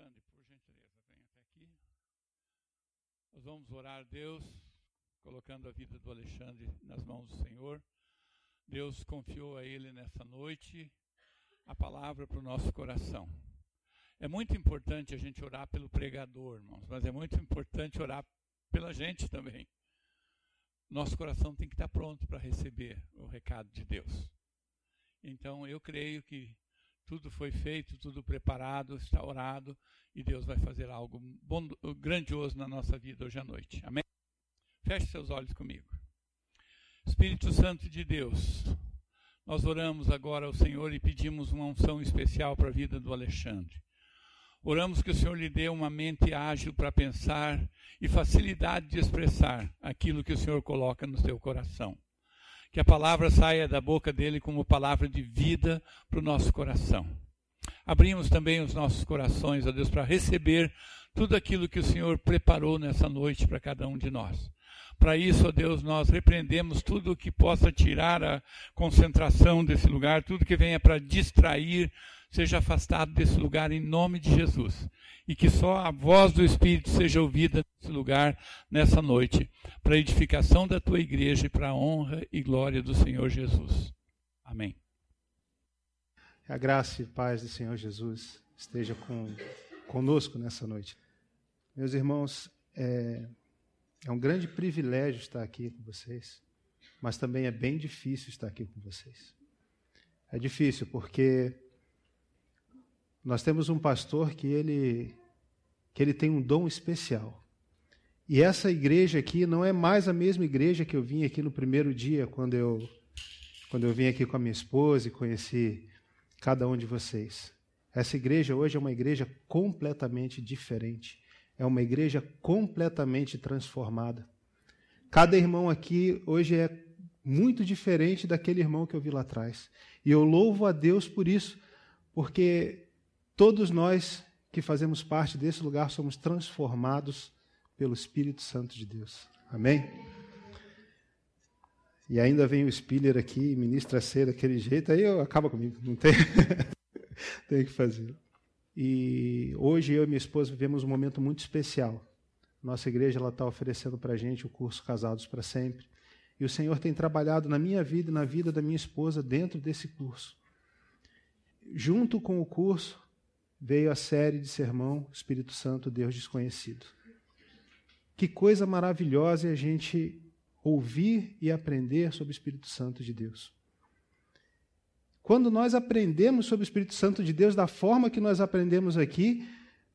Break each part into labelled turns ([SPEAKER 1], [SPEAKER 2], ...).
[SPEAKER 1] Alexandre, por gentileza, venha até aqui. Nós vamos orar a Deus, colocando a vida do Alexandre nas mãos do Senhor. Deus confiou a ele nessa noite a palavra para o nosso coração. É muito importante a gente orar pelo pregador, irmãos, mas é muito importante orar pela gente também. Nosso coração tem que estar pronto para receber o recado de Deus. Então, eu creio que tudo foi feito, tudo preparado, está orado e Deus vai fazer algo bom, grandioso na nossa vida hoje à noite. Amém? Feche seus olhos comigo. Espírito Santo de Deus, nós oramos agora ao Senhor e pedimos uma unção especial para a vida do Alexandre. Oramos que o Senhor lhe dê uma mente ágil para pensar e facilidade de expressar aquilo que o Senhor coloca no seu coração. Que a palavra saia da boca dele como palavra de vida para o nosso coração. Abrimos também os nossos corações, a Deus, para receber tudo aquilo que o Senhor preparou nessa noite para cada um de nós. Para isso, ó Deus, nós repreendemos tudo que possa tirar a concentração desse lugar, tudo que venha para distrair, seja afastado desse lugar em nome de Jesus. E que só a voz do Espírito seja ouvida nesse lugar, nessa noite, para a edificação da tua igreja e para a honra e glória do Senhor Jesus. Amém.
[SPEAKER 2] A graça e paz do Senhor Jesus esteja com, conosco nessa noite. Meus irmãos, é, é um grande privilégio estar aqui com vocês, mas também é bem difícil estar aqui com vocês. É difícil porque nós temos um pastor que ele que ele tem um dom especial. E essa igreja aqui não é mais a mesma igreja que eu vim aqui no primeiro dia quando eu quando eu vim aqui com a minha esposa e conheci cada um de vocês. Essa igreja hoje é uma igreja completamente diferente é uma igreja completamente transformada. Cada irmão aqui hoje é muito diferente daquele irmão que eu vi lá atrás. E eu louvo a Deus por isso, porque todos nós que fazemos parte desse lugar somos transformados pelo Espírito Santo de Deus. Amém? E ainda vem o Spiller aqui ministra ser daquele jeito, aí eu, acaba comigo, não tem, tem que fazer. E hoje eu e minha esposa vivemos um momento muito especial. Nossa igreja está oferecendo para a gente o curso Casados para Sempre. E o Senhor tem trabalhado na minha vida e na vida da minha esposa dentro desse curso. Junto com o curso, veio a série de sermão Espírito Santo, Deus Desconhecido. Que coisa maravilhosa é a gente ouvir e aprender sobre o Espírito Santo de Deus. Quando nós aprendemos sobre o Espírito Santo de Deus da forma que nós aprendemos aqui,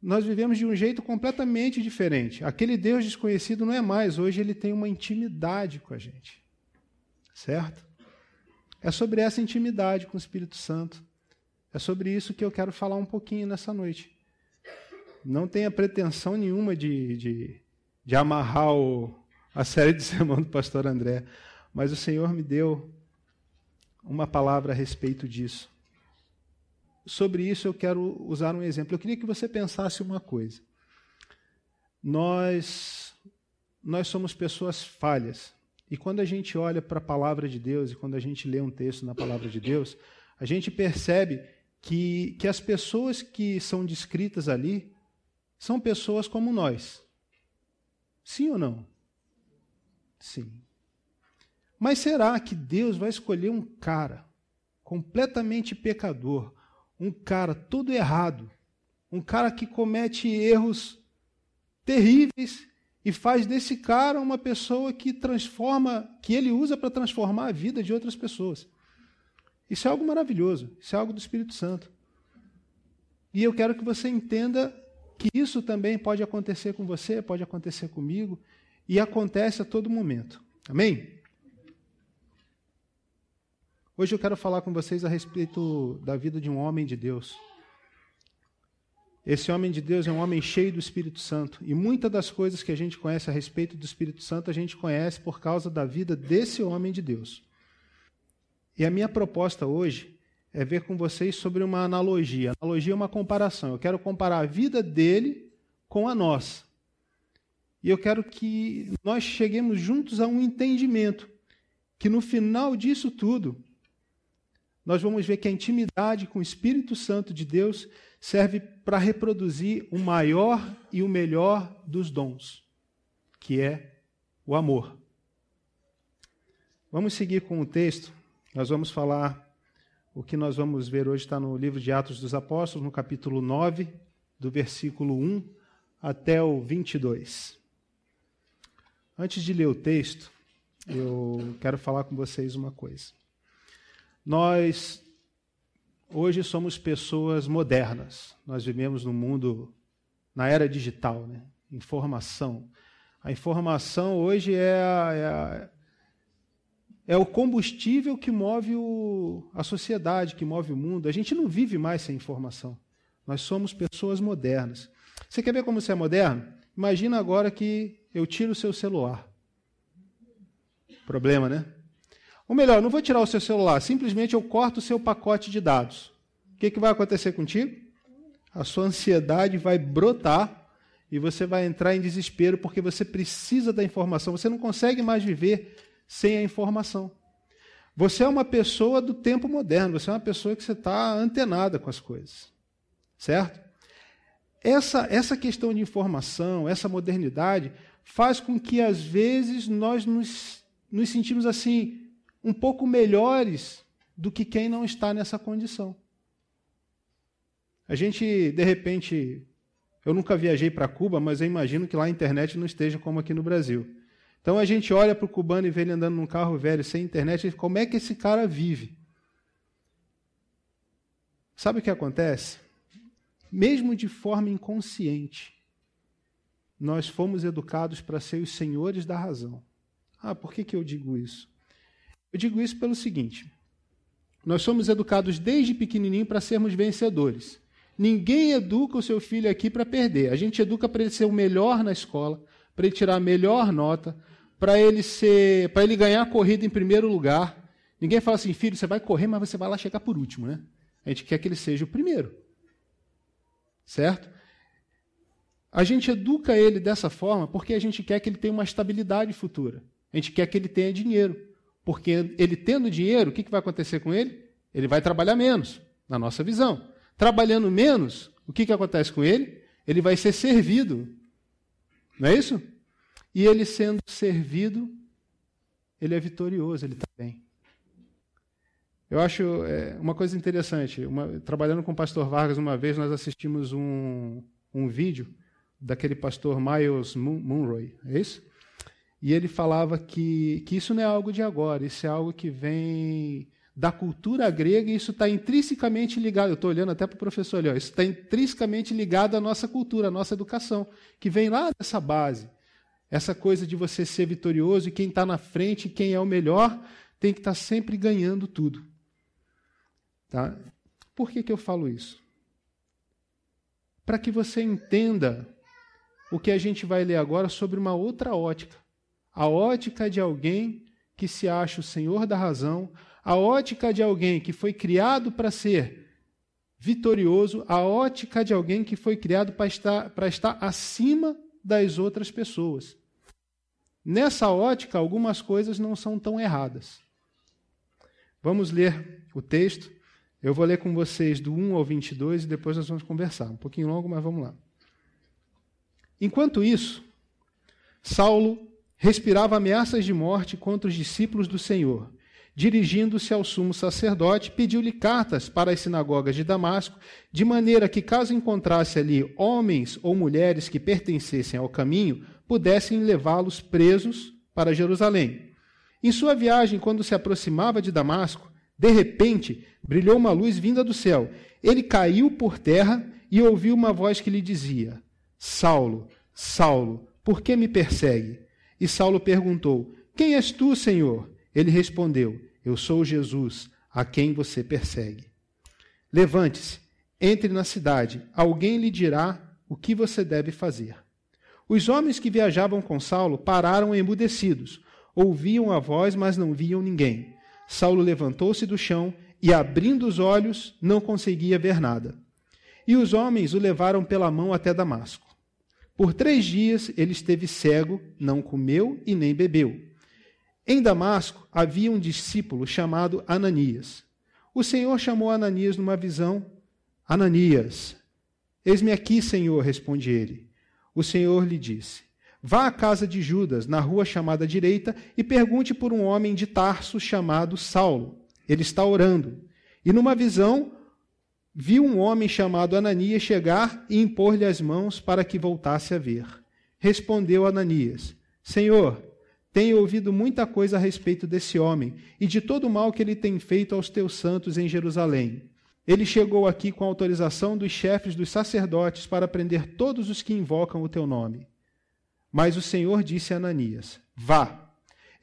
[SPEAKER 2] nós vivemos de um jeito completamente diferente. Aquele Deus desconhecido não é mais, hoje ele tem uma intimidade com a gente. Certo? É sobre essa intimidade com o Espírito Santo. É sobre isso que eu quero falar um pouquinho nessa noite. Não tenha pretensão nenhuma de, de, de amarrar o, a série de sermão do pastor André, mas o Senhor me deu uma palavra a respeito disso. Sobre isso eu quero usar um exemplo. Eu queria que você pensasse uma coisa. Nós nós somos pessoas falhas. E quando a gente olha para a palavra de Deus e quando a gente lê um texto na palavra de Deus, a gente percebe que, que as pessoas que são descritas ali são pessoas como nós. Sim ou não? Sim. Mas será que Deus vai escolher um cara completamente pecador, um cara todo errado, um cara que comete erros terríveis e faz desse cara uma pessoa que transforma, que ele usa para transformar a vida de outras pessoas? Isso é algo maravilhoso, isso é algo do Espírito Santo. E eu quero que você entenda que isso também pode acontecer com você, pode acontecer comigo, e acontece a todo momento. Amém? Hoje eu quero falar com vocês a respeito da vida de um homem de Deus. Esse homem de Deus é um homem cheio do Espírito Santo. E muitas das coisas que a gente conhece a respeito do Espírito Santo, a gente conhece por causa da vida desse homem de Deus. E a minha proposta hoje é ver com vocês sobre uma analogia. Analogia é uma comparação. Eu quero comparar a vida dele com a nossa. E eu quero que nós cheguemos juntos a um entendimento que no final disso tudo nós vamos ver que a intimidade com o Espírito Santo de Deus serve para reproduzir o maior e o melhor dos dons, que é o amor. Vamos seguir com o texto. Nós vamos falar o que nós vamos ver hoje está no livro de Atos dos Apóstolos, no capítulo 9, do versículo 1 até o 22. Antes de ler o texto, eu quero falar com vocês uma coisa. Nós hoje somos pessoas modernas. Nós vivemos no mundo na era digital, né? Informação. A informação hoje é, a, é, a, é o combustível que move o, a sociedade, que move o mundo. A gente não vive mais sem informação. Nós somos pessoas modernas. Você quer ver como você é moderno? Imagina agora que eu tiro o seu celular. Problema, né? Ou melhor, não vou tirar o seu celular, simplesmente eu corto o seu pacote de dados. O que, que vai acontecer contigo? A sua ansiedade vai brotar e você vai entrar em desespero porque você precisa da informação. Você não consegue mais viver sem a informação. Você é uma pessoa do tempo moderno, você é uma pessoa que você está antenada com as coisas. Certo? Essa, essa questão de informação, essa modernidade, faz com que, às vezes, nós nos, nos sentimos assim, um pouco melhores do que quem não está nessa condição. A gente, de repente, eu nunca viajei para Cuba, mas eu imagino que lá a internet não esteja como aqui no Brasil. Então a gente olha para o cubano e vê ele andando num carro velho sem internet, e como é que esse cara vive? Sabe o que acontece? mesmo de forma inconsciente, nós fomos educados para ser os senhores da razão. Ah, por que, que eu digo isso? Eu digo isso pelo seguinte: nós somos educados desde pequenininho para sermos vencedores. Ninguém educa o seu filho aqui para perder. A gente educa para ele ser o melhor na escola, para ele tirar a melhor nota, para ele ser, para ele ganhar a corrida em primeiro lugar. Ninguém fala assim, filho, você vai correr, mas você vai lá chegar por último, né? A gente quer que ele seja o primeiro certo? A gente educa ele dessa forma porque a gente quer que ele tenha uma estabilidade futura. A gente quer que ele tenha dinheiro. Porque ele tendo dinheiro, o que, vai acontecer com ele? Ele vai trabalhar menos, na nossa visão. Trabalhando menos, o que, que acontece com ele? Ele vai ser servido. Não é isso? E ele sendo servido, ele é vitorioso, ele está bem. Eu acho é, uma coisa interessante. Uma, trabalhando com o pastor Vargas uma vez, nós assistimos um, um vídeo daquele pastor Miles Munroy, é isso? E ele falava que, que isso não é algo de agora, isso é algo que vem da cultura grega e isso está intrinsecamente ligado. Eu estou olhando até para o professor ali, ó, isso está intrinsecamente ligado à nossa cultura, à nossa educação, que vem lá dessa base. Essa coisa de você ser vitorioso e quem está na frente, quem é o melhor, tem que estar tá sempre ganhando tudo. Tá? Por que, que eu falo isso? Para que você entenda o que a gente vai ler agora sobre uma outra ótica. A ótica de alguém que se acha o senhor da razão, a ótica de alguém que foi criado para ser vitorioso, a ótica de alguém que foi criado para estar, estar acima das outras pessoas. Nessa ótica, algumas coisas não são tão erradas. Vamos ler o texto eu vou ler com vocês do 1 ao 22 e depois nós vamos conversar. Um pouquinho longo, mas vamos lá. Enquanto isso, Saulo respirava ameaças de morte contra os discípulos do Senhor. Dirigindo-se ao sumo sacerdote, pediu-lhe cartas para as sinagogas de Damasco, de maneira que, caso encontrasse ali homens ou mulheres que pertencessem ao caminho, pudessem levá-los presos para Jerusalém. Em sua viagem, quando se aproximava de Damasco, de repente, brilhou uma luz vinda do céu. Ele caiu por terra e ouviu uma voz que lhe dizia: Saulo, Saulo, por que me persegue? E Saulo perguntou: Quem és tu, Senhor? Ele respondeu: Eu sou Jesus, a quem você persegue. Levante-se, entre na cidade, alguém lhe dirá o que você deve fazer. Os homens que viajavam com Saulo pararam emudecidos, ouviam a voz, mas não viam ninguém. Saulo levantou-se do chão e, abrindo os olhos, não conseguia ver nada. E os homens o levaram pela mão até Damasco. Por três dias ele esteve cego, não comeu e nem bebeu. Em Damasco havia um discípulo chamado Ananias. O Senhor chamou Ananias numa visão: Ananias. Eis-me aqui, Senhor, responde ele. O Senhor lhe disse: Vá à casa de Judas, na rua chamada direita, e pergunte por um homem de Tarso chamado Saulo. Ele está orando. E numa visão, viu um homem chamado Ananias chegar e impor-lhe as mãos para que voltasse a ver. Respondeu Ananias: Senhor, tenho ouvido muita coisa a respeito desse homem e de todo o mal que ele tem feito aos teus santos em Jerusalém. Ele chegou aqui com autorização dos chefes dos sacerdotes para prender todos os que invocam o teu nome. Mas o Senhor disse a Ananias: Vá.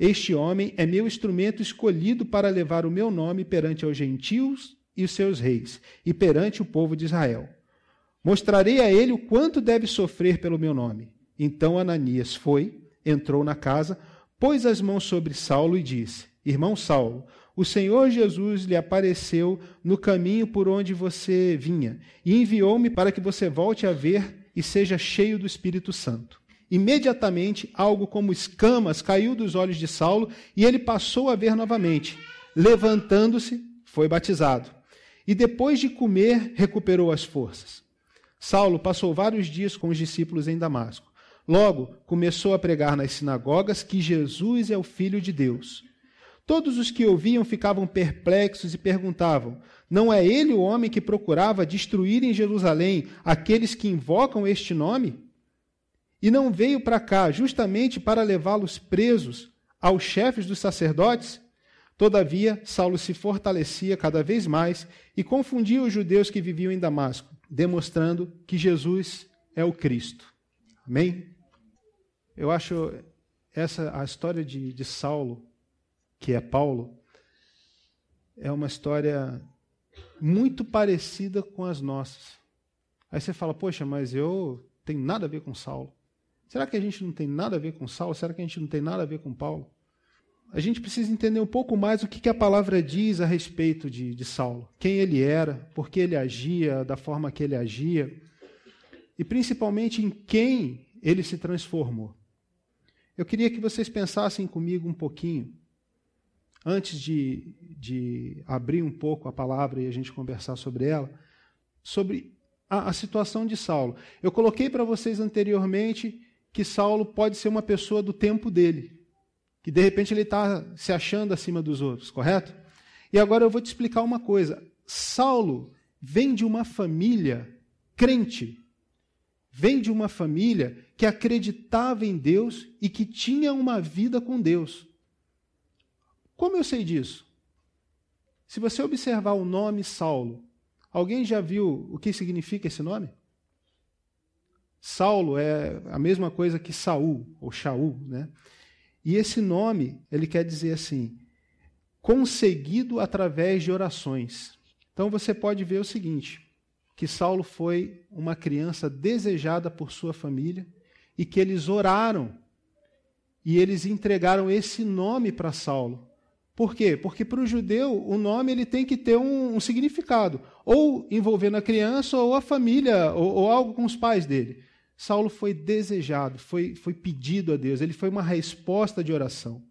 [SPEAKER 2] Este homem é meu instrumento escolhido para levar o meu nome perante os gentios e os seus reis, e perante o povo de Israel. Mostrarei a ele o quanto deve sofrer pelo meu nome. Então Ananias foi, entrou na casa, pôs as mãos sobre Saulo e disse: Irmão Saulo, o Senhor Jesus lhe apareceu no caminho por onde você vinha e enviou-me para que você volte a ver e seja cheio do Espírito Santo. Imediatamente, algo como escamas caiu dos olhos de Saulo e ele passou a ver novamente. Levantando-se, foi batizado. E depois de comer, recuperou as forças. Saulo passou vários dias com os discípulos em Damasco. Logo, começou a pregar nas sinagogas que Jesus é o Filho de Deus. Todos os que ouviam ficavam perplexos e perguntavam: Não é ele o homem que procurava destruir em Jerusalém aqueles que invocam este nome? E não veio para cá justamente para levá-los presos aos chefes dos sacerdotes? Todavia, Saulo se fortalecia cada vez mais e confundia os judeus que viviam em Damasco, demonstrando que Jesus é o Cristo. Amém? Eu acho essa a história de, de Saulo que é Paulo, é uma história muito parecida com as nossas. Aí você fala, poxa, mas eu tenho nada a ver com Saulo. Será que a gente não tem nada a ver com Saulo? Será que a gente não tem nada a ver com Paulo? A gente precisa entender um pouco mais o que, que a palavra diz a respeito de, de Saulo. Quem ele era, por que ele agia, da forma que ele agia. E principalmente em quem ele se transformou. Eu queria que vocês pensassem comigo um pouquinho antes de, de abrir um pouco a palavra e a gente conversar sobre ela, sobre a, a situação de Saulo. Eu coloquei para vocês anteriormente que Saulo pode ser uma pessoa do tempo dele, que de repente ele está se achando acima dos outros, correto? E agora eu vou te explicar uma coisa. Saulo vem de uma família crente, vem de uma família que acreditava em Deus e que tinha uma vida com Deus. Como eu sei disso? Se você observar o nome Saulo, alguém já viu o que significa esse nome? Saulo é a mesma coisa que Saul, ou Shaul, né? E esse nome, ele quer dizer assim, conseguido através de orações. Então você pode ver o seguinte, que Saulo foi uma criança desejada por sua família e que eles oraram e eles entregaram esse nome para Saulo. Por quê? Porque para o judeu o nome ele tem que ter um, um, significado, ou envolvendo a criança, ou a família, ou, ou, algo com os pais dele. Saulo foi desejado, foi, foi pedido a Deus, ele foi uma resposta de oração.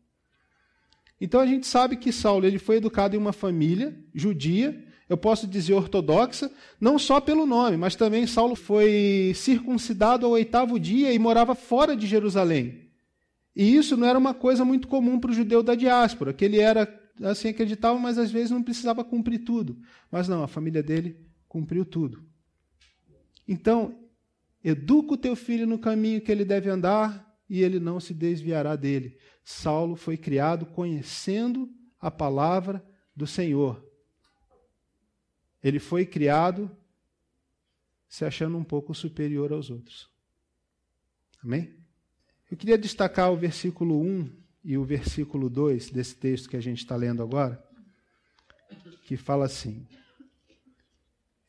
[SPEAKER 2] Então a gente sabe que Saulo ele foi educado em uma família judia, eu posso dizer ortodoxa, não só pelo nome, mas também Saulo foi circuncidado ao oitavo dia e morava fora de Jerusalém. E isso não era uma coisa muito comum para o judeu da diáspora, que ele era assim acreditava, mas às vezes não precisava cumprir tudo. Mas não, a família dele cumpriu tudo. Então, educa o teu filho no caminho que ele deve andar e ele não se desviará dele. Saulo foi criado conhecendo a palavra do Senhor. Ele foi criado se achando um pouco superior aos outros. Amém? Eu queria destacar o versículo 1 e o versículo 2 desse texto que a gente está lendo agora, que fala assim.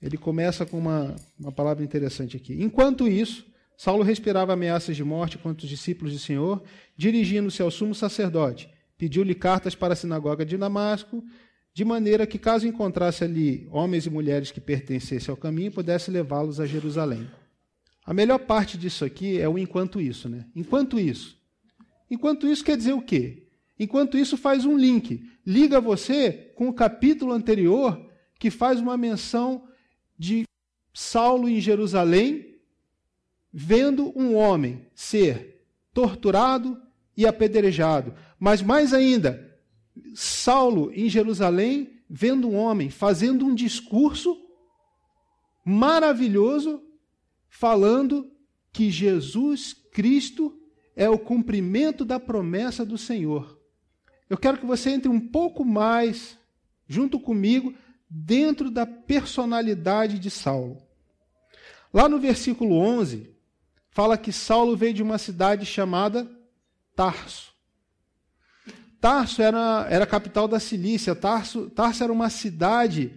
[SPEAKER 2] Ele começa com uma, uma palavra interessante aqui. Enquanto isso, Saulo respirava ameaças de morte contra os discípulos do Senhor, dirigindo-se ao sumo sacerdote. Pediu-lhe cartas para a sinagoga de Damasco, de maneira que, caso encontrasse ali homens e mulheres que pertencessem ao caminho, pudesse levá-los a Jerusalém. A melhor parte disso aqui é o enquanto isso, né? Enquanto isso. Enquanto isso quer dizer o quê? Enquanto isso faz um link, liga você com o capítulo anterior que faz uma menção de Saulo em Jerusalém, vendo um homem ser torturado e apedrejado. Mas mais ainda, Saulo em Jerusalém, vendo um homem fazendo um discurso maravilhoso, falando que Jesus Cristo é o cumprimento da promessa do Senhor. Eu quero que você entre um pouco mais, junto comigo, dentro da personalidade de Saulo. Lá no versículo 11, fala que Saulo veio de uma cidade chamada Tarso. Tarso era, era a capital da Cilícia. Tarso, Tarso era uma cidade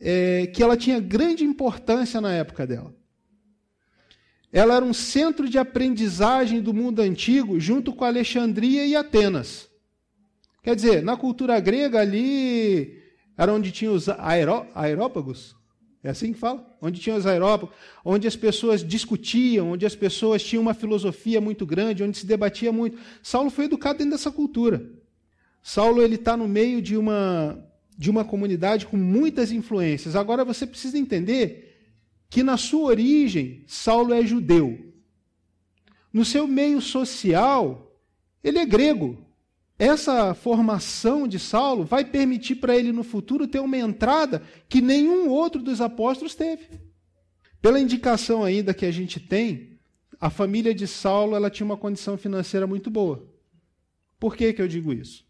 [SPEAKER 2] é, que ela tinha grande importância na época dela. Ela era um centro de aprendizagem do mundo antigo, junto com Alexandria e Atenas. Quer dizer, na cultura grega ali era onde tinha os aeró, aerópagos, é assim que fala? Onde tinha os aerópagos, onde as pessoas discutiam, onde as pessoas tinham uma filosofia muito grande, onde se debatia muito. Saulo foi educado dentro dessa cultura. Saulo ele está no meio de uma de uma comunidade com muitas influências. Agora você precisa entender que na sua origem Saulo é judeu. No seu meio social, ele é grego. Essa formação de Saulo vai permitir para ele no futuro ter uma entrada que nenhum outro dos apóstolos teve. Pela indicação ainda que a gente tem, a família de Saulo ela tinha uma condição financeira muito boa. Por que, que eu digo isso?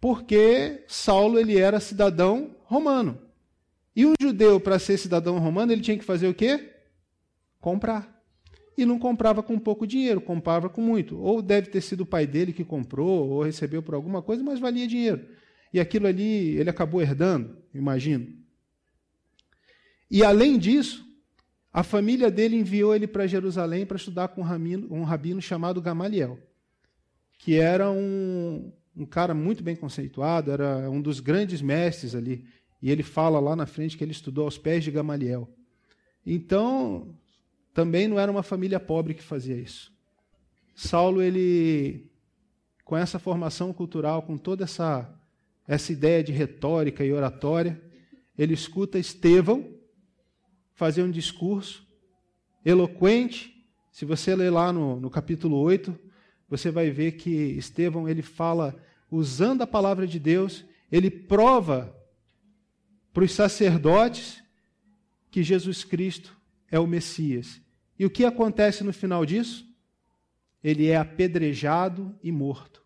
[SPEAKER 2] Porque Saulo ele era cidadão romano. E um judeu, para ser cidadão romano, ele tinha que fazer o quê? Comprar. E não comprava com pouco dinheiro, comprava com muito. Ou deve ter sido o pai dele que comprou, ou recebeu por alguma coisa, mas valia dinheiro. E aquilo ali ele acabou herdando, imagino. E além disso, a família dele enviou ele para Jerusalém para estudar com um rabino, um rabino chamado Gamaliel, que era um, um cara muito bem conceituado, era um dos grandes mestres ali. E ele fala lá na frente que ele estudou aos pés de Gamaliel. Então, também não era uma família pobre que fazia isso. Saulo, ele, com essa formação cultural, com toda essa, essa ideia de retórica e oratória, ele escuta Estevão fazer um discurso eloquente. Se você ler lá no, no capítulo 8, você vai ver que Estevão ele fala usando a palavra de Deus, ele prova para os sacerdotes que Jesus Cristo é o Messias. E o que acontece no final disso? Ele é apedrejado e morto.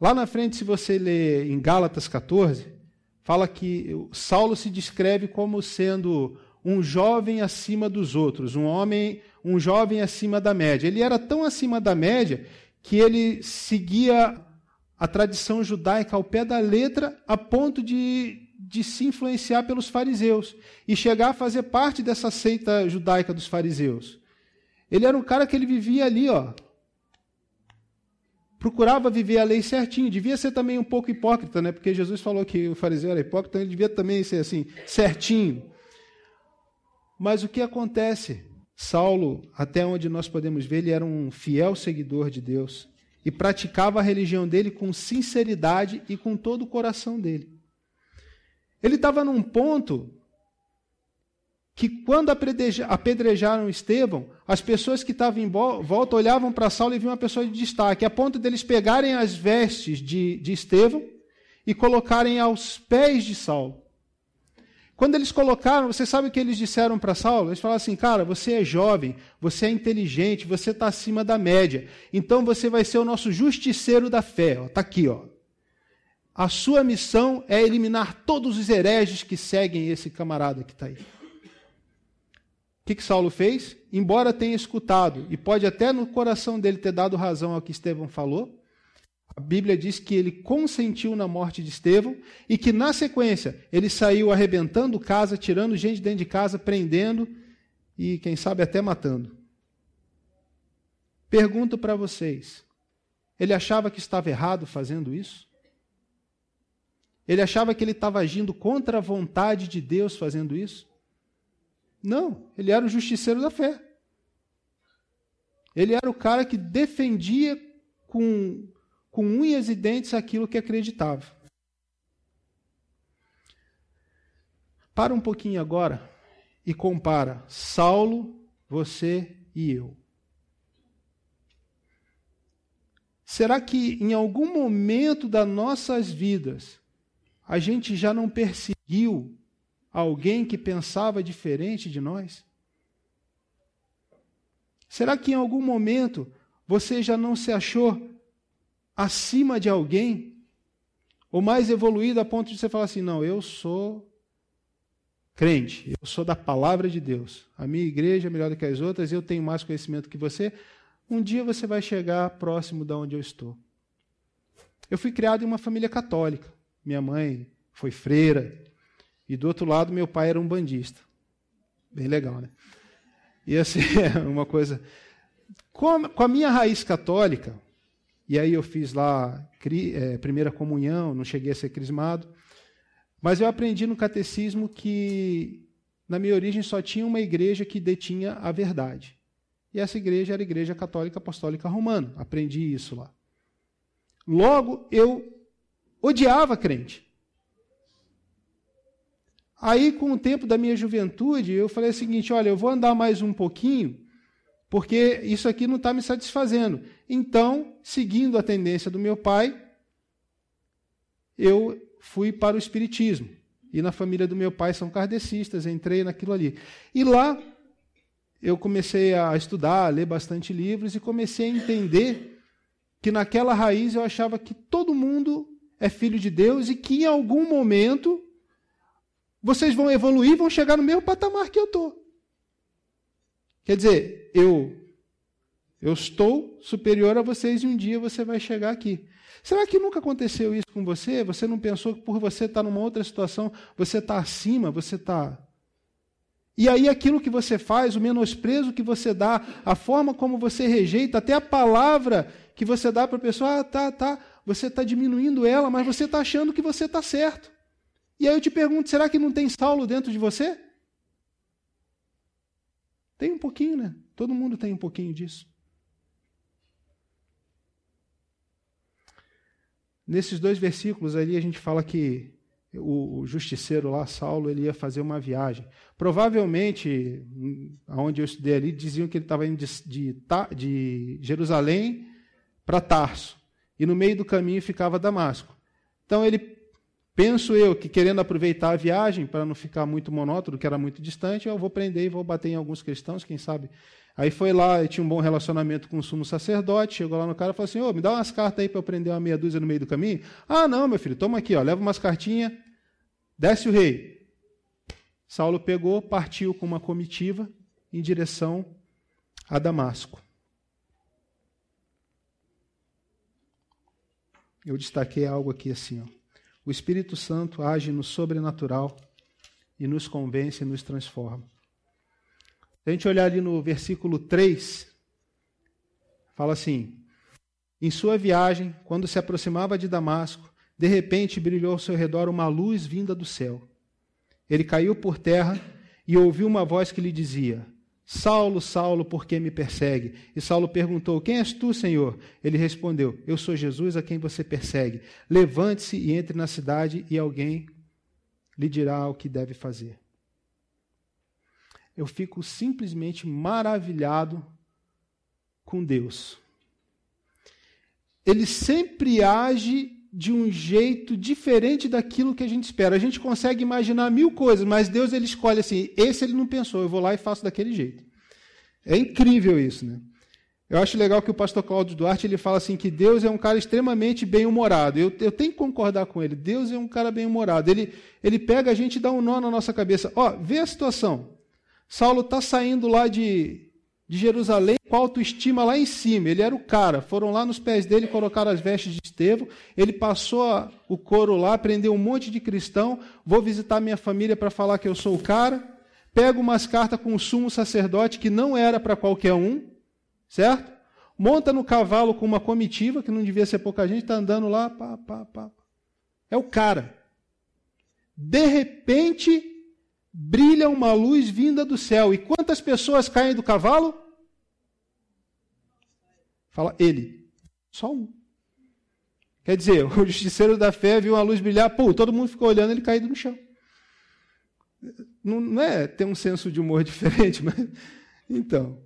[SPEAKER 2] Lá na frente, se você ler em Gálatas 14, fala que Saulo se descreve como sendo um jovem acima dos outros, um homem, um jovem acima da média. Ele era tão acima da média que ele seguia a tradição judaica ao pé da letra, a ponto de, de se influenciar pelos fariseus e chegar a fazer parte dessa seita judaica dos fariseus. Ele era um cara que ele vivia ali, ó. Procurava viver a lei certinho, devia ser também um pouco hipócrita, né? Porque Jesus falou que o fariseu era hipócrita, então ele devia também ser assim, certinho. Mas o que acontece? Saulo, até onde nós podemos ver, ele era um fiel seguidor de Deus e praticava a religião dele com sinceridade e com todo o coração dele. Ele estava num ponto que, quando apedrejaram Estevão, as pessoas que estavam em volta olhavam para Saulo e viam uma pessoa de destaque, a ponto deles pegarem as vestes de, de Estevão e colocarem aos pés de Saulo. Quando eles colocaram, você sabe o que eles disseram para Saulo? Eles falaram assim: cara, você é jovem, você é inteligente, você está acima da média, então você vai ser o nosso justiceiro da fé. Está aqui, ó. A sua missão é eliminar todos os hereges que seguem esse camarada que está aí. O que, que Saulo fez? Embora tenha escutado, e pode até no coração dele ter dado razão ao que Estevão falou, a Bíblia diz que ele consentiu na morte de Estevão e que, na sequência, ele saiu arrebentando casa, tirando gente dentro de casa, prendendo e, quem sabe, até matando. Pergunto para vocês: ele achava que estava errado fazendo isso? Ele achava que ele estava agindo contra a vontade de Deus fazendo isso? Não, ele era o justiceiro da fé. Ele era o cara que defendia com com unhas e dentes aquilo que acreditava. Para um pouquinho agora e compara Saulo, você e eu. Será que em algum momento das nossas vidas a gente já não perseguiu alguém que pensava diferente de nós? Será que em algum momento você já não se achou acima de alguém? Ou mais evoluído a ponto de você falar assim: não, eu sou crente, eu sou da palavra de Deus. A minha igreja é melhor do que as outras, eu tenho mais conhecimento que você. Um dia você vai chegar próximo de onde eu estou. Eu fui criado em uma família católica. Minha mãe foi freira. E do outro lado, meu pai era um bandista. Bem legal, né? E assim, é uma coisa. Com a minha raiz católica, e aí eu fiz lá é, primeira comunhão, não cheguei a ser crismado, mas eu aprendi no catecismo que na minha origem só tinha uma igreja que detinha a verdade. E essa igreja era a Igreja Católica Apostólica Romana. Aprendi isso lá. Logo, eu odiava crente. Aí, com o tempo da minha juventude, eu falei o seguinte: olha, eu vou andar mais um pouquinho, porque isso aqui não está me satisfazendo. Então, seguindo a tendência do meu pai, eu fui para o Espiritismo. E na família do meu pai são kardecistas, entrei naquilo ali. E lá eu comecei a estudar, a ler bastante livros e comecei a entender que naquela raiz eu achava que todo mundo é filho de Deus e que em algum momento vocês vão evoluir, vão chegar no mesmo patamar que eu estou. Quer dizer, eu eu estou superior a vocês e um dia você vai chegar aqui. Será que nunca aconteceu isso com você? Você não pensou que por você estar numa outra situação, você está acima, você está. E aí aquilo que você faz, o menosprezo que você dá, a forma como você rejeita, até a palavra que você dá para a pessoa, ah, tá, tá, você está diminuindo ela, mas você está achando que você está certo. E aí eu te pergunto, será que não tem Saulo dentro de você? Tem um pouquinho, né? Todo mundo tem um pouquinho disso. Nesses dois versículos ali a gente fala que o, justiceiro lá, Saulo, ele ia fazer uma viagem. Provavelmente, aonde eu estudei ali, diziam que ele estava indo de, de, de Jerusalém para Tarso. E no meio do caminho ficava Damasco. Então ele, penso eu, que querendo aproveitar a viagem, para não ficar muito monótono, que era muito distante, eu vou prender e vou bater em alguns cristãos, quem sabe Aí foi lá, e tinha um bom relacionamento com o sumo sacerdote, chegou lá no cara e falou assim, ô, me dá umas cartas aí para eu prender uma meia dúzia no meio do caminho. Ah, não, meu filho, toma aqui, ó, leva umas cartinhas, desce o rei. Saulo pegou, partiu com uma comitiva em direção a Damasco. Eu destaquei algo aqui assim, ó. O Espírito Santo age no sobrenatural e nos convence e nos transforma. Se a gente olhar ali no versículo 3, fala assim: Em sua viagem, quando se aproximava de Damasco, de repente brilhou ao seu redor uma luz vinda do céu. Ele caiu por terra e ouviu uma voz que lhe dizia: Saulo, Saulo, por que me persegue? E Saulo perguntou: Quem és tu, Senhor? Ele respondeu: Eu sou Jesus a quem você persegue. Levante-se e entre na cidade, e alguém lhe dirá o que deve fazer eu fico simplesmente maravilhado com Deus. Ele sempre age de um jeito diferente daquilo que a gente espera. A gente consegue imaginar mil coisas, mas Deus ele escolhe assim: esse ele não pensou, eu vou lá e faço daquele jeito. É incrível isso, né? Eu acho legal que o pastor Cláudio Duarte ele fala assim que Deus é um cara extremamente bem-humorado. Eu, eu tenho que concordar com ele. Deus é um cara bem-humorado. Ele, ele pega a gente e dá um nó na nossa cabeça. Ó, vê a situação. Saulo está saindo lá de, de Jerusalém com autoestima lá em cima. Ele era o cara. Foram lá nos pés dele, colocaram as vestes de Estevão. Ele passou o couro lá, prendeu um monte de cristão. Vou visitar minha família para falar que eu sou o cara. Pega umas cartas com o sumo sacerdote, que não era para qualquer um, certo? Monta no cavalo com uma comitiva, que não devia ser pouca gente, está andando lá. Pá, pá, pá. É o cara. De repente, brilha uma luz vinda do céu. E quantas pessoas caem do cavalo? Fala ele. Só um. Quer dizer, o justiceiro da fé viu uma luz brilhar, pô, todo mundo ficou olhando ele caído no chão. Não, não é ter um senso de humor diferente, mas. Então.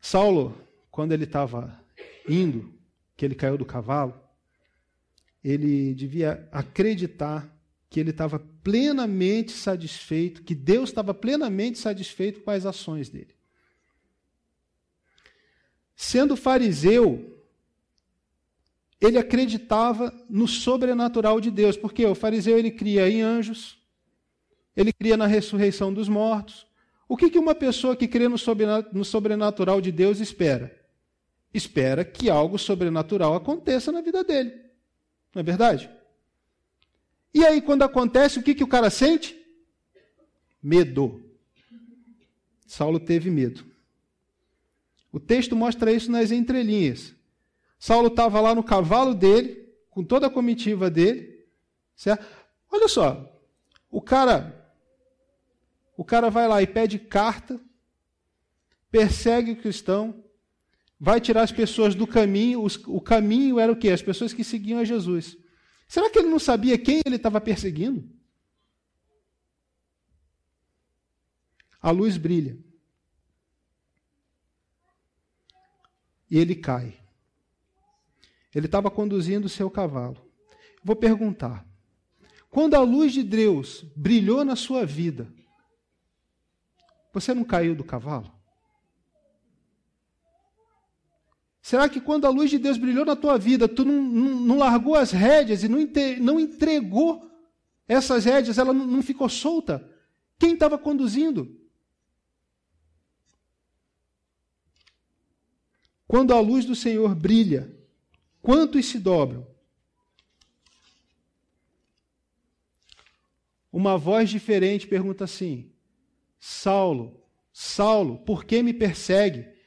[SPEAKER 2] Saulo, quando ele estava indo, que ele caiu do cavalo, ele devia acreditar que ele estava plenamente satisfeito, que Deus estava plenamente satisfeito com as ações dele. Sendo fariseu, ele acreditava no sobrenatural de Deus, porque o fariseu ele cria em anjos, ele cria na ressurreição dos mortos. O que, que uma pessoa que crê no sobrenatural de Deus espera? Espera que algo sobrenatural aconteça na vida dele. Não é verdade? E aí, quando acontece, o que, que o cara sente? Medo. Saulo teve medo. O texto mostra isso nas entrelinhas. Saulo estava lá no cavalo dele, com toda a comitiva dele. Certo? Olha só, o cara, o cara vai lá e pede carta, persegue o cristão, vai tirar as pessoas do caminho. O caminho era o quê? As pessoas que seguiam a Jesus. Será que ele não sabia quem ele estava perseguindo? A luz brilha. E ele cai. Ele estava conduzindo o seu cavalo. Vou perguntar: quando a luz de Deus brilhou na sua vida, você não caiu do cavalo? Será que quando a luz de Deus brilhou na tua vida, tu não, não, não largou as rédeas e não, não entregou essas rédeas, ela não, ficou solta? Quem estava conduzindo? Quando a luz do Senhor brilha, Quantos se dobram? Uma voz diferente pergunta assim: Saulo, Saulo, por que me persegue?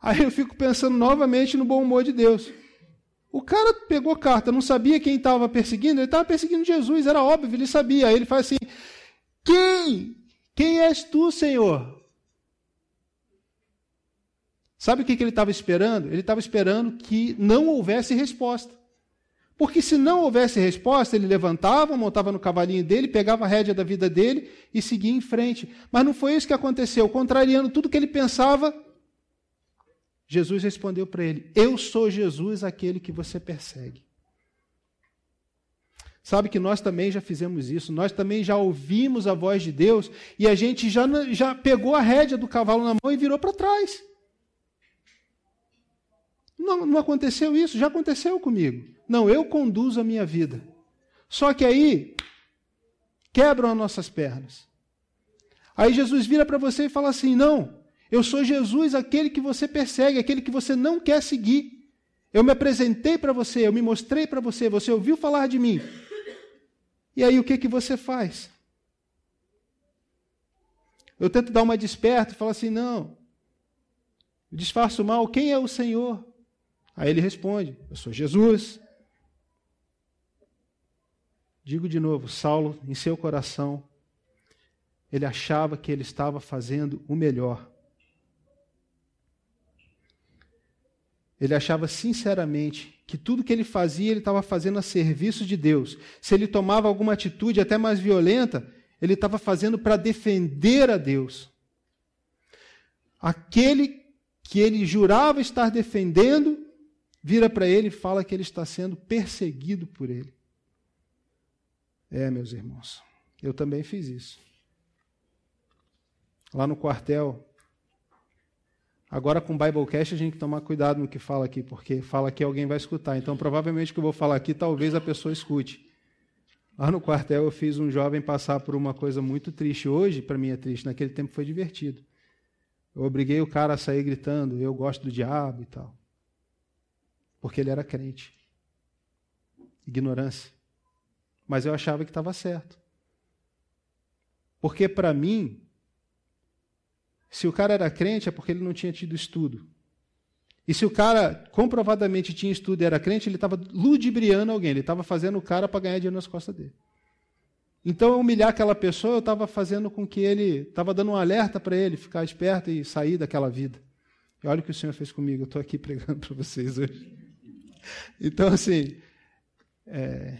[SPEAKER 2] Aí eu fico pensando novamente no bom humor de Deus. O cara pegou carta, não sabia quem estava perseguindo, ele estava perseguindo Jesus, era óbvio, ele sabia. Aí ele faz assim: Quem? Quem és tu, Senhor? Sabe o que, ele estava esperando? Ele estava esperando que não houvesse resposta. Porque se não houvesse resposta, ele levantava, montava no cavalinho dele, pegava a rédea da vida dele e seguia em frente. Mas não foi isso que aconteceu. Contrariando tudo que ele pensava, Jesus respondeu para ele: Eu sou Jesus, aquele que você persegue. Sabe que nós também já fizemos isso, nós também já ouvimos a voz de Deus e a gente já, já pegou a rédea do cavalo na mão e virou para trás. Não, não aconteceu isso, já aconteceu comigo. Não, eu conduzo a minha vida. Só que aí quebram as nossas pernas. Aí Jesus vira para você e fala assim: Não, eu sou Jesus, aquele que você persegue, aquele que você não quer seguir. Eu me apresentei para você, eu me mostrei para você, você ouviu falar de mim. E aí o que, que você faz? Eu tento dar uma desperta e falar assim: Não, disfarço mal, quem é o Senhor? Aí ele responde: Eu sou Jesus. Digo de novo, Saulo, em seu coração, ele achava que ele estava fazendo o melhor. Ele achava sinceramente que tudo que ele fazia, ele estava fazendo a serviço de Deus. Se ele tomava alguma atitude até mais violenta, ele estava fazendo para defender a Deus. Aquele que ele jurava estar defendendo, vira para ele e fala que ele está sendo perseguido por ele. É, meus irmãos, eu também fiz isso. Lá no quartel, agora com o Biblecast a gente tem que tomar cuidado no que fala aqui, porque fala que alguém vai escutar. Então, provavelmente o que eu vou falar aqui, talvez a pessoa escute. Lá no quartel eu fiz um jovem passar por uma coisa muito triste. Hoje, para mim, é triste. Naquele tempo foi divertido. Eu obriguei o cara a sair gritando, eu gosto do diabo e tal porque ele era crente. Ignorância. Mas eu achava que estava certo. Porque para mim, se o cara era crente é porque ele não tinha tido estudo. E se o cara comprovadamente tinha estudo e era crente, ele estava ludibriando alguém, ele estava fazendo o cara para ganhar dinheiro nas costas dele. Então, humilhar aquela pessoa, eu estava fazendo com que ele, estava dando um alerta para ele ficar esperto e sair daquela vida. E olha o que o Senhor fez comigo, eu estou aqui pregando para vocês hoje. Então, assim, é,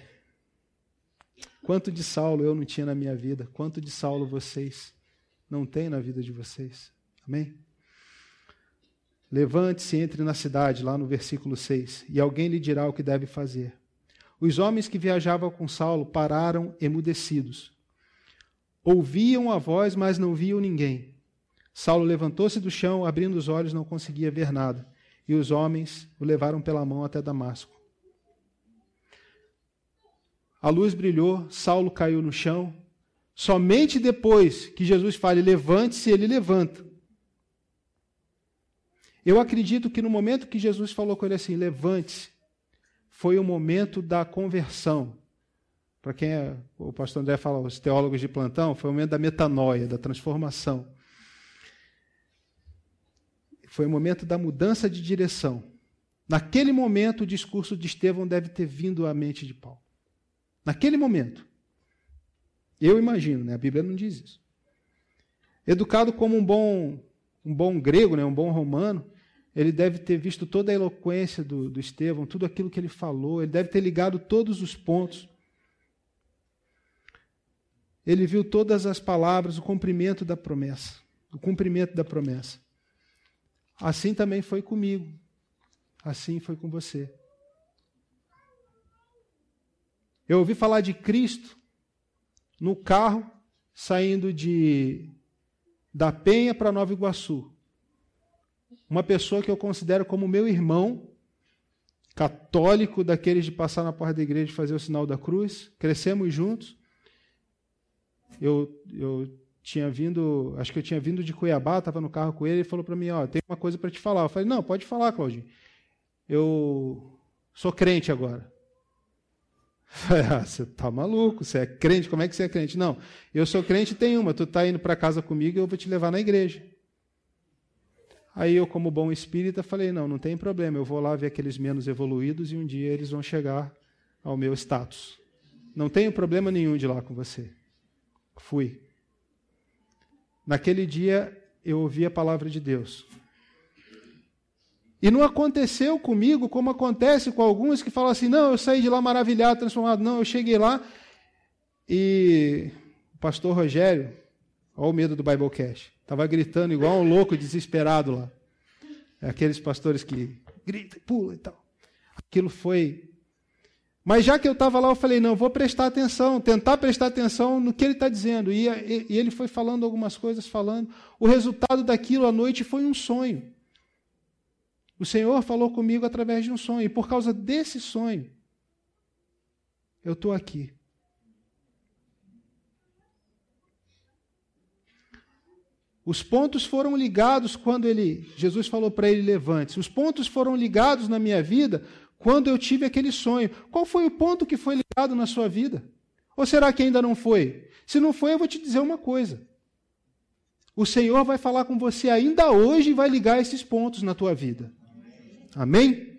[SPEAKER 2] Quanto de Saulo eu não tinha na minha vida? Quanto de Saulo vocês não têm na vida de vocês? Amém? Levante-se e entre na cidade, lá no versículo 6, e alguém lhe dirá o que deve fazer. Os homens que viajavam com Saulo pararam emudecidos. Ouviam a voz, mas não viam ninguém. Saulo levantou-se do chão, abrindo os olhos, não conseguia ver nada. E os homens o levaram pela mão até Damasco. A luz brilhou, Saulo caiu no chão. Somente depois que Jesus fala, levante-se, ele levanta. Eu acredito que no momento que Jesus falou com ele assim, levante-se, foi o momento da conversão. Para quem é, o pastor André fala, os teólogos de plantão, foi o momento da metanoia, da transformação. Foi o momento da mudança de direção. Naquele momento, o discurso de Estevão deve ter vindo à mente de Paulo. Naquele momento. Eu imagino, né? a Bíblia não diz isso. Educado como um bom, um bom grego, né? um bom romano, ele deve ter visto toda a eloquência do, do Estevão, tudo aquilo que ele falou, ele deve ter ligado todos os pontos. Ele viu todas as palavras, o cumprimento da promessa, o cumprimento da promessa. Assim também foi comigo. Assim foi com você. Eu ouvi falar de Cristo no carro saindo de da Penha para Nova Iguaçu. Uma pessoa que eu considero como meu irmão, católico, daqueles de passar na porta da igreja e fazer o sinal da cruz. Crescemos juntos. Eu, eu tinha vindo, acho que eu tinha vindo de Cuiabá, estava no carro com ele, ele falou para mim, ó, tem uma coisa para te falar. Eu falei, não, pode falar, Claudinho. Eu sou crente agora. Ah, você tá maluco, você é crente, como é que você é crente? Não, eu sou crente e tem uma, tu está indo para casa comigo e eu vou te levar na igreja. Aí eu, como bom espírita, falei, não, não tem problema, eu vou lá ver aqueles menos evoluídos e um dia eles vão chegar ao meu status. Não tenho problema nenhum de ir lá com você. Fui. Naquele dia eu ouvi a palavra de Deus. E não aconteceu comigo como acontece com alguns que falam assim: não, eu saí de lá maravilhado, transformado. Não, eu cheguei lá e o pastor Rogério, olha o medo do Biblecast, estava gritando igual um louco, desesperado lá. É aqueles pastores que gritam pulam e tal. Aquilo foi. Mas já que eu estava lá, eu falei: não, vou prestar atenção, tentar prestar atenção no que ele está dizendo. E, e ele foi falando algumas coisas, falando. O resultado daquilo à noite foi um sonho. O Senhor falou comigo através de um sonho, e por causa desse sonho, eu estou aqui. Os pontos foram ligados quando ele, Jesus falou para ele levante. Os pontos foram ligados na minha vida quando eu tive aquele sonho. Qual foi o ponto que foi ligado na sua vida? Ou será que ainda não foi? Se não foi, eu vou te dizer uma coisa. O Senhor vai falar com você ainda hoje e vai ligar esses pontos na tua vida. Amém?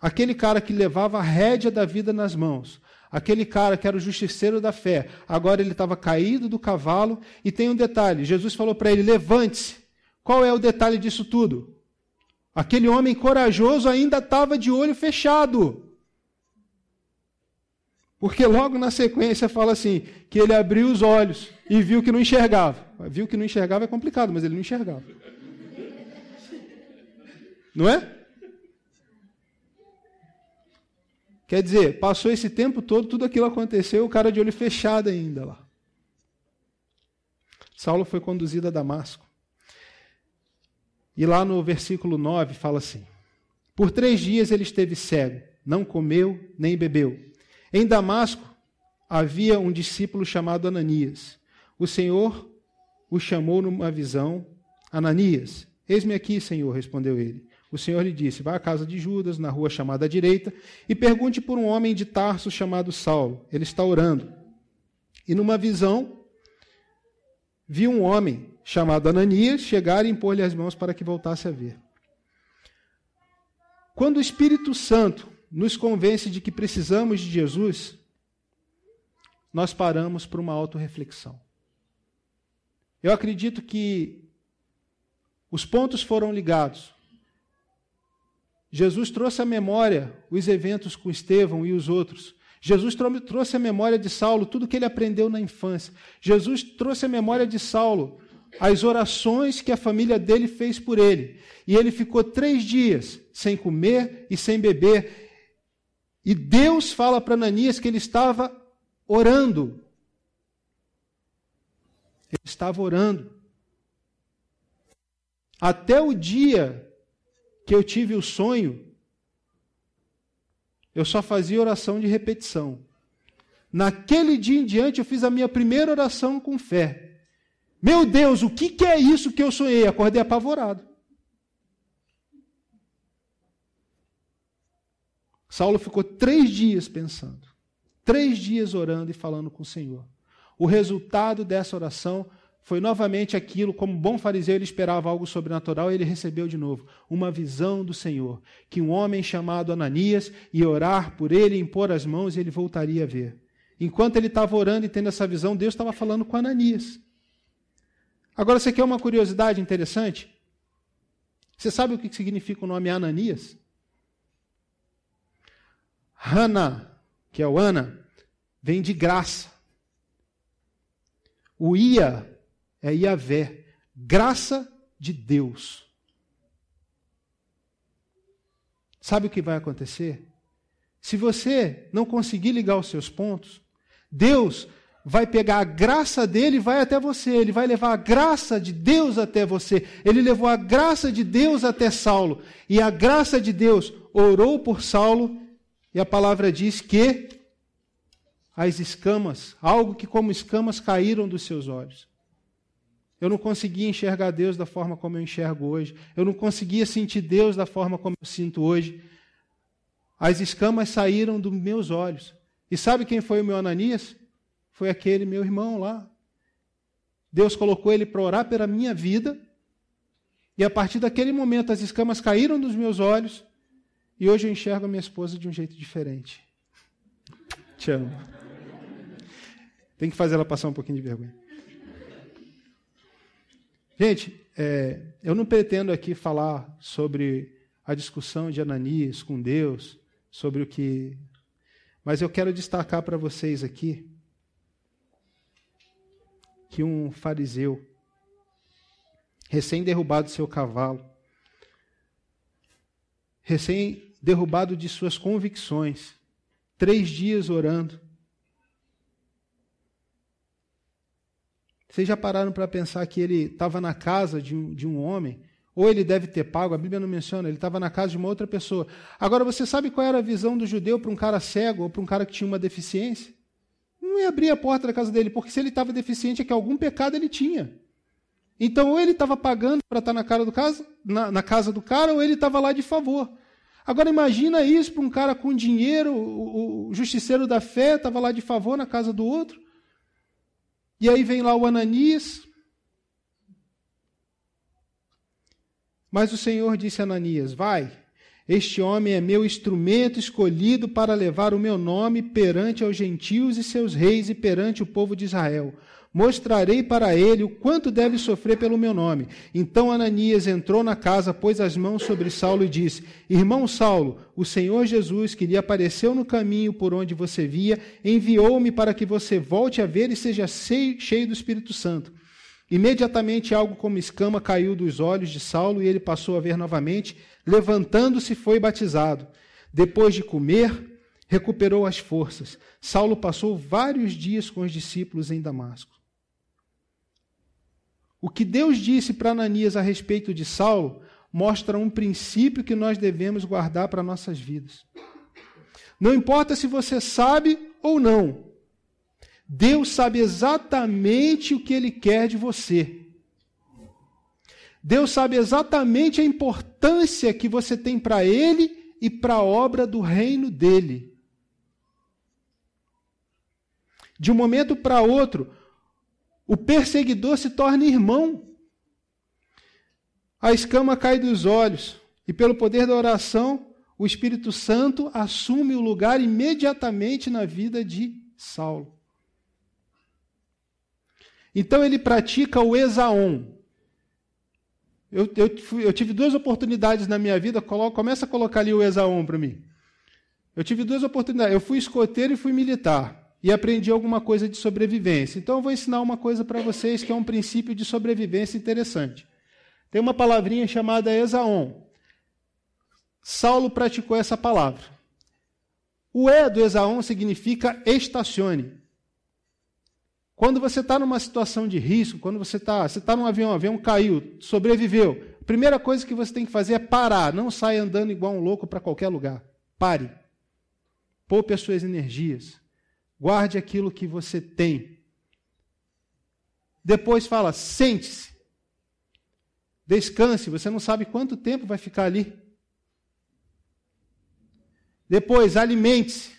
[SPEAKER 2] Aquele cara que levava a rédea da vida nas mãos, aquele cara que era o justiceiro da fé, agora ele estava caído do cavalo. E tem um detalhe: Jesus falou para ele: levante-se. Qual é o detalhe disso tudo? Aquele homem corajoso ainda estava de olho fechado. Porque logo na sequência fala assim: que ele abriu os olhos e viu que não enxergava. Viu que não enxergava é complicado, mas ele não enxergava. Não é? Quer dizer, passou esse tempo todo, tudo aquilo aconteceu, o cara de olho fechado ainda lá. Saulo foi conduzido a Damasco. E lá no versículo 9 fala assim: Por três dias ele esteve cego, não comeu nem bebeu. Em Damasco havia um discípulo chamado Ananias. O Senhor o chamou numa visão: Ananias. Eis-me aqui, Senhor, respondeu ele. O Senhor lhe disse: Vá à casa de Judas, na rua chamada à direita, e pergunte por um homem de Tarso chamado Saulo. Ele está orando. E numa visão, viu um homem chamado Ananias chegar e impor-lhe as mãos para que voltasse a ver. Quando o Espírito Santo nos convence de que precisamos de Jesus, nós paramos para uma autorreflexão. Eu acredito que os pontos foram ligados Jesus trouxe à memória os eventos com Estevão e os outros. Jesus trouxe à memória de Saulo tudo que ele aprendeu na infância. Jesus trouxe à memória de Saulo as orações que a família dele fez por ele. E ele ficou três dias sem comer e sem beber. E Deus fala para Ananias que ele estava orando. Ele estava orando. Até o dia que eu tive o sonho, eu só fazia oração de repetição. Naquele dia em diante, eu fiz a minha primeira oração com fé. Meu Deus, o que, que é isso que eu sonhei? Acordei apavorado. Saulo ficou três dias pensando, três dias orando e falando com o Senhor. O resultado dessa oração foi novamente aquilo, como bom fariseu, ele esperava algo sobrenatural ele recebeu de novo uma visão do Senhor, que um homem chamado Ananias ia orar por ele, impor as mãos e ele voltaria a ver. Enquanto ele estava orando e tendo essa visão, Deus estava falando com Ananias. Agora, você quer uma curiosidade interessante? Você sabe o que significa o nome Ananias? Hana, que é o Ana, vem de graça. O Ia é Iavé, graça de Deus. Sabe o que vai acontecer? Se você não conseguir ligar os seus pontos, Deus vai pegar a graça dele e vai até você. Ele vai levar a graça de Deus até você. Ele levou a graça de Deus até Saulo. E a graça de Deus orou por Saulo. E a palavra diz que as escamas, algo que como escamas caíram dos seus olhos. Eu não conseguia enxergar Deus da forma como eu enxergo hoje. Eu não conseguia sentir Deus da forma como eu sinto hoje. As escamas saíram dos meus olhos. E sabe quem foi o meu Ananias? Foi aquele meu irmão lá. Deus colocou ele para orar pela minha vida. E a partir daquele momento as escamas caíram dos meus olhos. E hoje eu enxergo a minha esposa de um jeito diferente. Te amo. Tem que fazer ela passar um pouquinho de vergonha. Gente, é, eu não pretendo aqui falar sobre a discussão de Ananias com Deus, sobre o que. Mas eu quero destacar para vocês aqui que um fariseu, recém-derrubado seu cavalo, recém-derrubado de suas convicções, três dias orando, Vocês já pararam para pensar que ele estava na casa de um, de um homem? Ou ele deve ter pago, a Bíblia não menciona, ele estava na casa de uma outra pessoa. Agora, você sabe qual era a visão do judeu para um cara cego ou para um cara que tinha uma deficiência? Não ia abrir a porta da casa dele, porque se ele estava deficiente é que algum pecado ele tinha. Então, ou ele estava pagando para estar na, cara do casa, na, na casa do cara, ou ele estava lá de favor. Agora imagina isso para um cara com dinheiro, o, o justiceiro da fé estava lá de favor na casa do outro. E aí vem lá o Ananias. Mas o Senhor disse a Ananias: Vai, este homem é meu instrumento escolhido para levar o meu nome perante aos gentios e seus reis e perante o povo de Israel. Mostrarei para ele o quanto deve sofrer pelo meu nome. Então Ananias entrou na casa, pôs as mãos sobre Saulo e disse: Irmão Saulo, o Senhor Jesus, que lhe apareceu no caminho por onde você via, enviou-me para que você volte a ver e seja cheio do Espírito Santo. Imediatamente algo como escama caiu dos olhos de Saulo e ele passou a ver novamente. Levantando-se, foi batizado. Depois de comer, recuperou as forças. Saulo passou vários dias com os discípulos em Damasco. O que Deus disse para Ananias a respeito de Saulo mostra um princípio que nós devemos guardar para nossas vidas. Não importa se você sabe ou não, Deus sabe exatamente o que Ele quer de você. Deus sabe exatamente a importância que você tem para Ele e para a obra do reino dele. De um momento para outro, o perseguidor se torna irmão. A escama cai dos olhos e, pelo poder da oração, o Espírito Santo assume o lugar imediatamente na vida de Saulo. Então ele pratica o exaon. Eu, eu, eu tive duas oportunidades na minha vida, começa a colocar ali o Exaon para mim. Eu tive duas oportunidades. Eu fui escoteiro e fui militar. E aprendi alguma coisa de sobrevivência. Então eu vou ensinar uma coisa para vocês que é um princípio de sobrevivência interessante. Tem uma palavrinha chamada Exaon. Saulo praticou essa palavra. O E do Exaon significa estacione. Quando você está numa situação de risco, quando você está você tá num avião, o avião caiu, sobreviveu, a primeira coisa que você tem que fazer é parar, não saia andando igual um louco para qualquer lugar. Pare. Poupe as suas energias. Guarde aquilo que você tem. Depois fala, sente-se. Descanse, você não sabe quanto tempo vai ficar ali. Depois, alimente-se.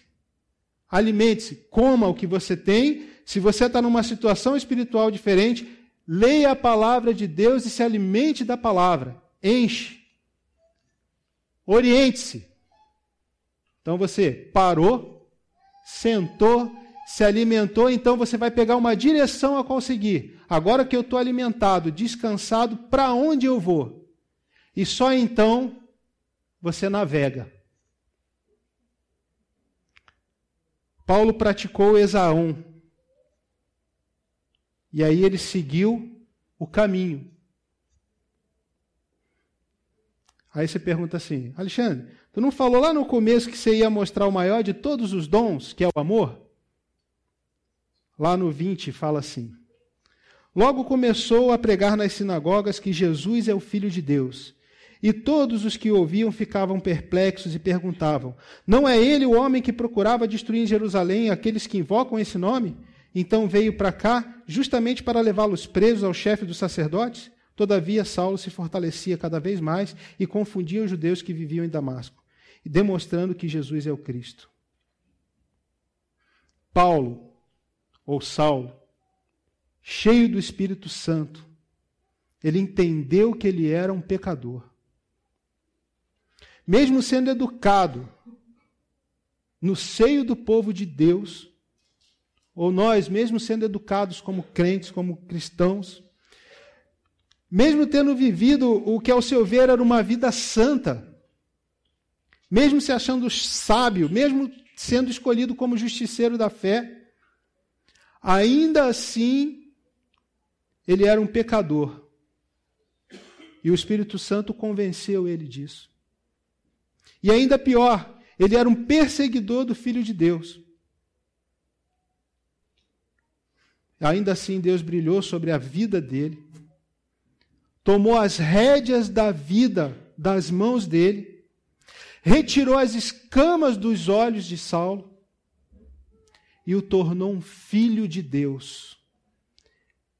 [SPEAKER 2] Alimente-se, coma o que você tem se você está numa situação espiritual diferente, leia a palavra de Deus e se alimente da palavra. Enche. Oriente-se. Então você parou, sentou, se alimentou, então você vai pegar uma direção a conseguir. Agora que eu estou alimentado, descansado, para onde eu vou? E só então você navega. Paulo praticou Esaú, e aí ele seguiu o caminho. Aí você pergunta assim, Alexandre, tu não falou lá no começo que você ia mostrar o maior de todos os dons, que é o amor? Lá no 20 fala assim: Logo começou a pregar nas sinagogas que Jesus é o Filho de Deus. E todos os que ouviam ficavam perplexos e perguntavam: Não é ele o homem que procurava destruir em Jerusalém aqueles que invocam esse nome? Então veio para cá justamente para levá-los presos ao chefe dos sacerdotes? Todavia, Saulo se fortalecia cada vez mais e confundia os judeus que viviam em Damasco, demonstrando que Jesus é o Cristo. Paulo, ou Saulo, cheio do Espírito Santo, ele entendeu que ele era um pecador. Mesmo sendo educado no seio do povo de Deus, ou nós, mesmo sendo educados como crentes, como cristãos, mesmo tendo vivido o que ao seu ver era uma vida santa, mesmo se achando sábio, mesmo sendo escolhido como justiceiro da fé, ainda assim ele era um pecador. E o Espírito Santo convenceu ele disso. E ainda pior, ele era um perseguidor do Filho de Deus. Ainda assim, Deus brilhou sobre a vida dele, tomou as rédeas da vida das mãos dele, retirou as escamas dos olhos de Saulo e o tornou um filho de Deus.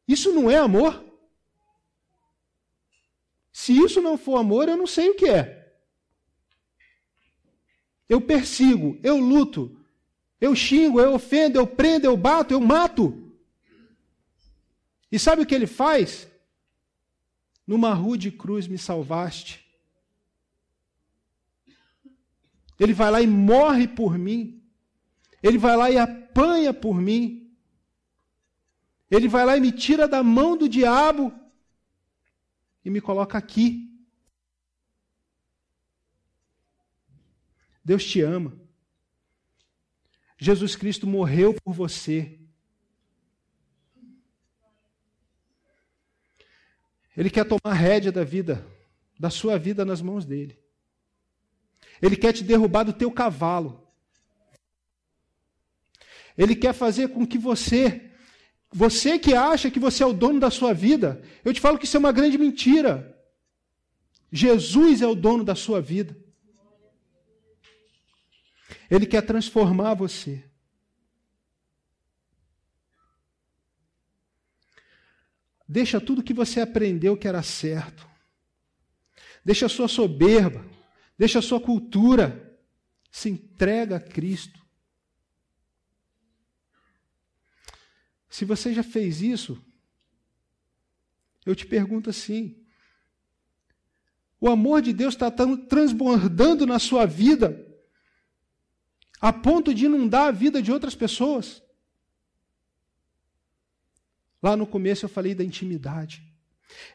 [SPEAKER 2] Isso não é amor? Se isso não for amor, eu não sei o que é. Eu persigo, eu luto, eu xingo, eu ofendo, eu prendo, eu bato, eu mato. E sabe o que ele faz? Numa rude cruz me salvaste. Ele vai lá e morre por mim. Ele vai lá e apanha por mim. Ele vai lá e me tira da mão do diabo e me coloca aqui. Deus te ama. Jesus Cristo morreu por você. Ele quer tomar rédea da vida, da sua vida nas mãos dele. Ele quer te derrubar do teu cavalo. Ele quer fazer com que você, você que acha que você é o dono da sua vida, eu te falo que isso é uma grande mentira. Jesus é o dono da sua vida. Ele quer transformar você. Deixa tudo que você aprendeu que era certo. Deixa a sua soberba. Deixa a sua cultura. Se entrega a Cristo. Se você já fez isso, eu te pergunto assim: o amor de Deus está transbordando na sua vida a ponto de inundar a vida de outras pessoas? Lá no começo eu falei da intimidade.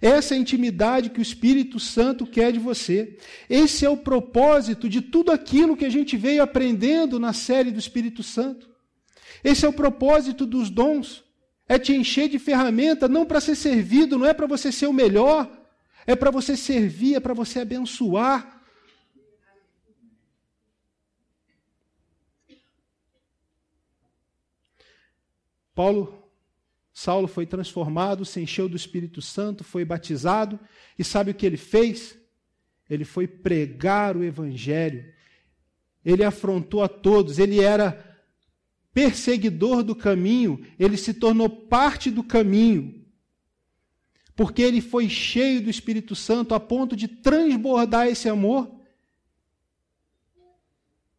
[SPEAKER 2] Essa é a intimidade que o Espírito Santo quer de você. Esse é o propósito de tudo aquilo que a gente veio aprendendo na série do Espírito Santo. Esse é o propósito dos dons. É te encher de ferramenta, não para ser servido, não é para você ser o melhor, é para você servir, é para você abençoar. Paulo Saulo foi transformado, se encheu do Espírito Santo, foi batizado, e sabe o que ele fez? Ele foi pregar o Evangelho. Ele afrontou a todos, ele era perseguidor do caminho, ele se tornou parte do caminho, porque ele foi cheio do Espírito Santo a ponto de transbordar esse amor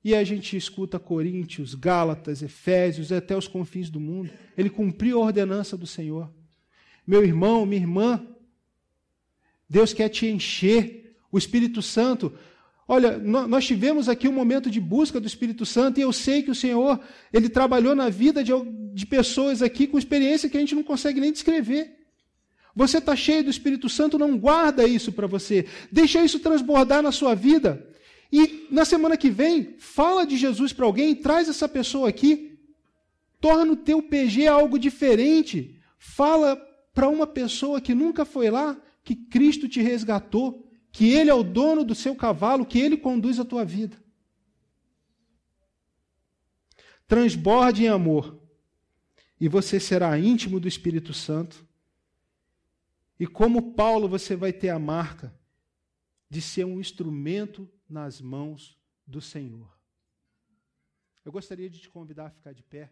[SPEAKER 2] e a gente escuta Coríntios, Gálatas, Efésios, até os confins do mundo. Ele cumpriu a ordenança do Senhor. Meu irmão, minha irmã, Deus quer te encher. O Espírito Santo. Olha, nós tivemos aqui um momento de busca do Espírito Santo e eu sei que o Senhor, ele trabalhou na vida de, de pessoas aqui com experiência que a gente não consegue nem descrever. Você está cheio do Espírito Santo, não guarda isso para você. Deixa isso transbordar na sua vida. E na semana que vem, fala de Jesus para alguém, traz essa pessoa aqui, torna o teu PG algo diferente. Fala para uma pessoa que nunca foi lá que Cristo te resgatou, que Ele é o dono do seu cavalo, que Ele conduz a tua vida. Transborde em amor, e você será íntimo do Espírito Santo. E como Paulo, você vai ter a marca de ser um instrumento nas mãos do Senhor. Eu gostaria de te convidar a ficar de pé.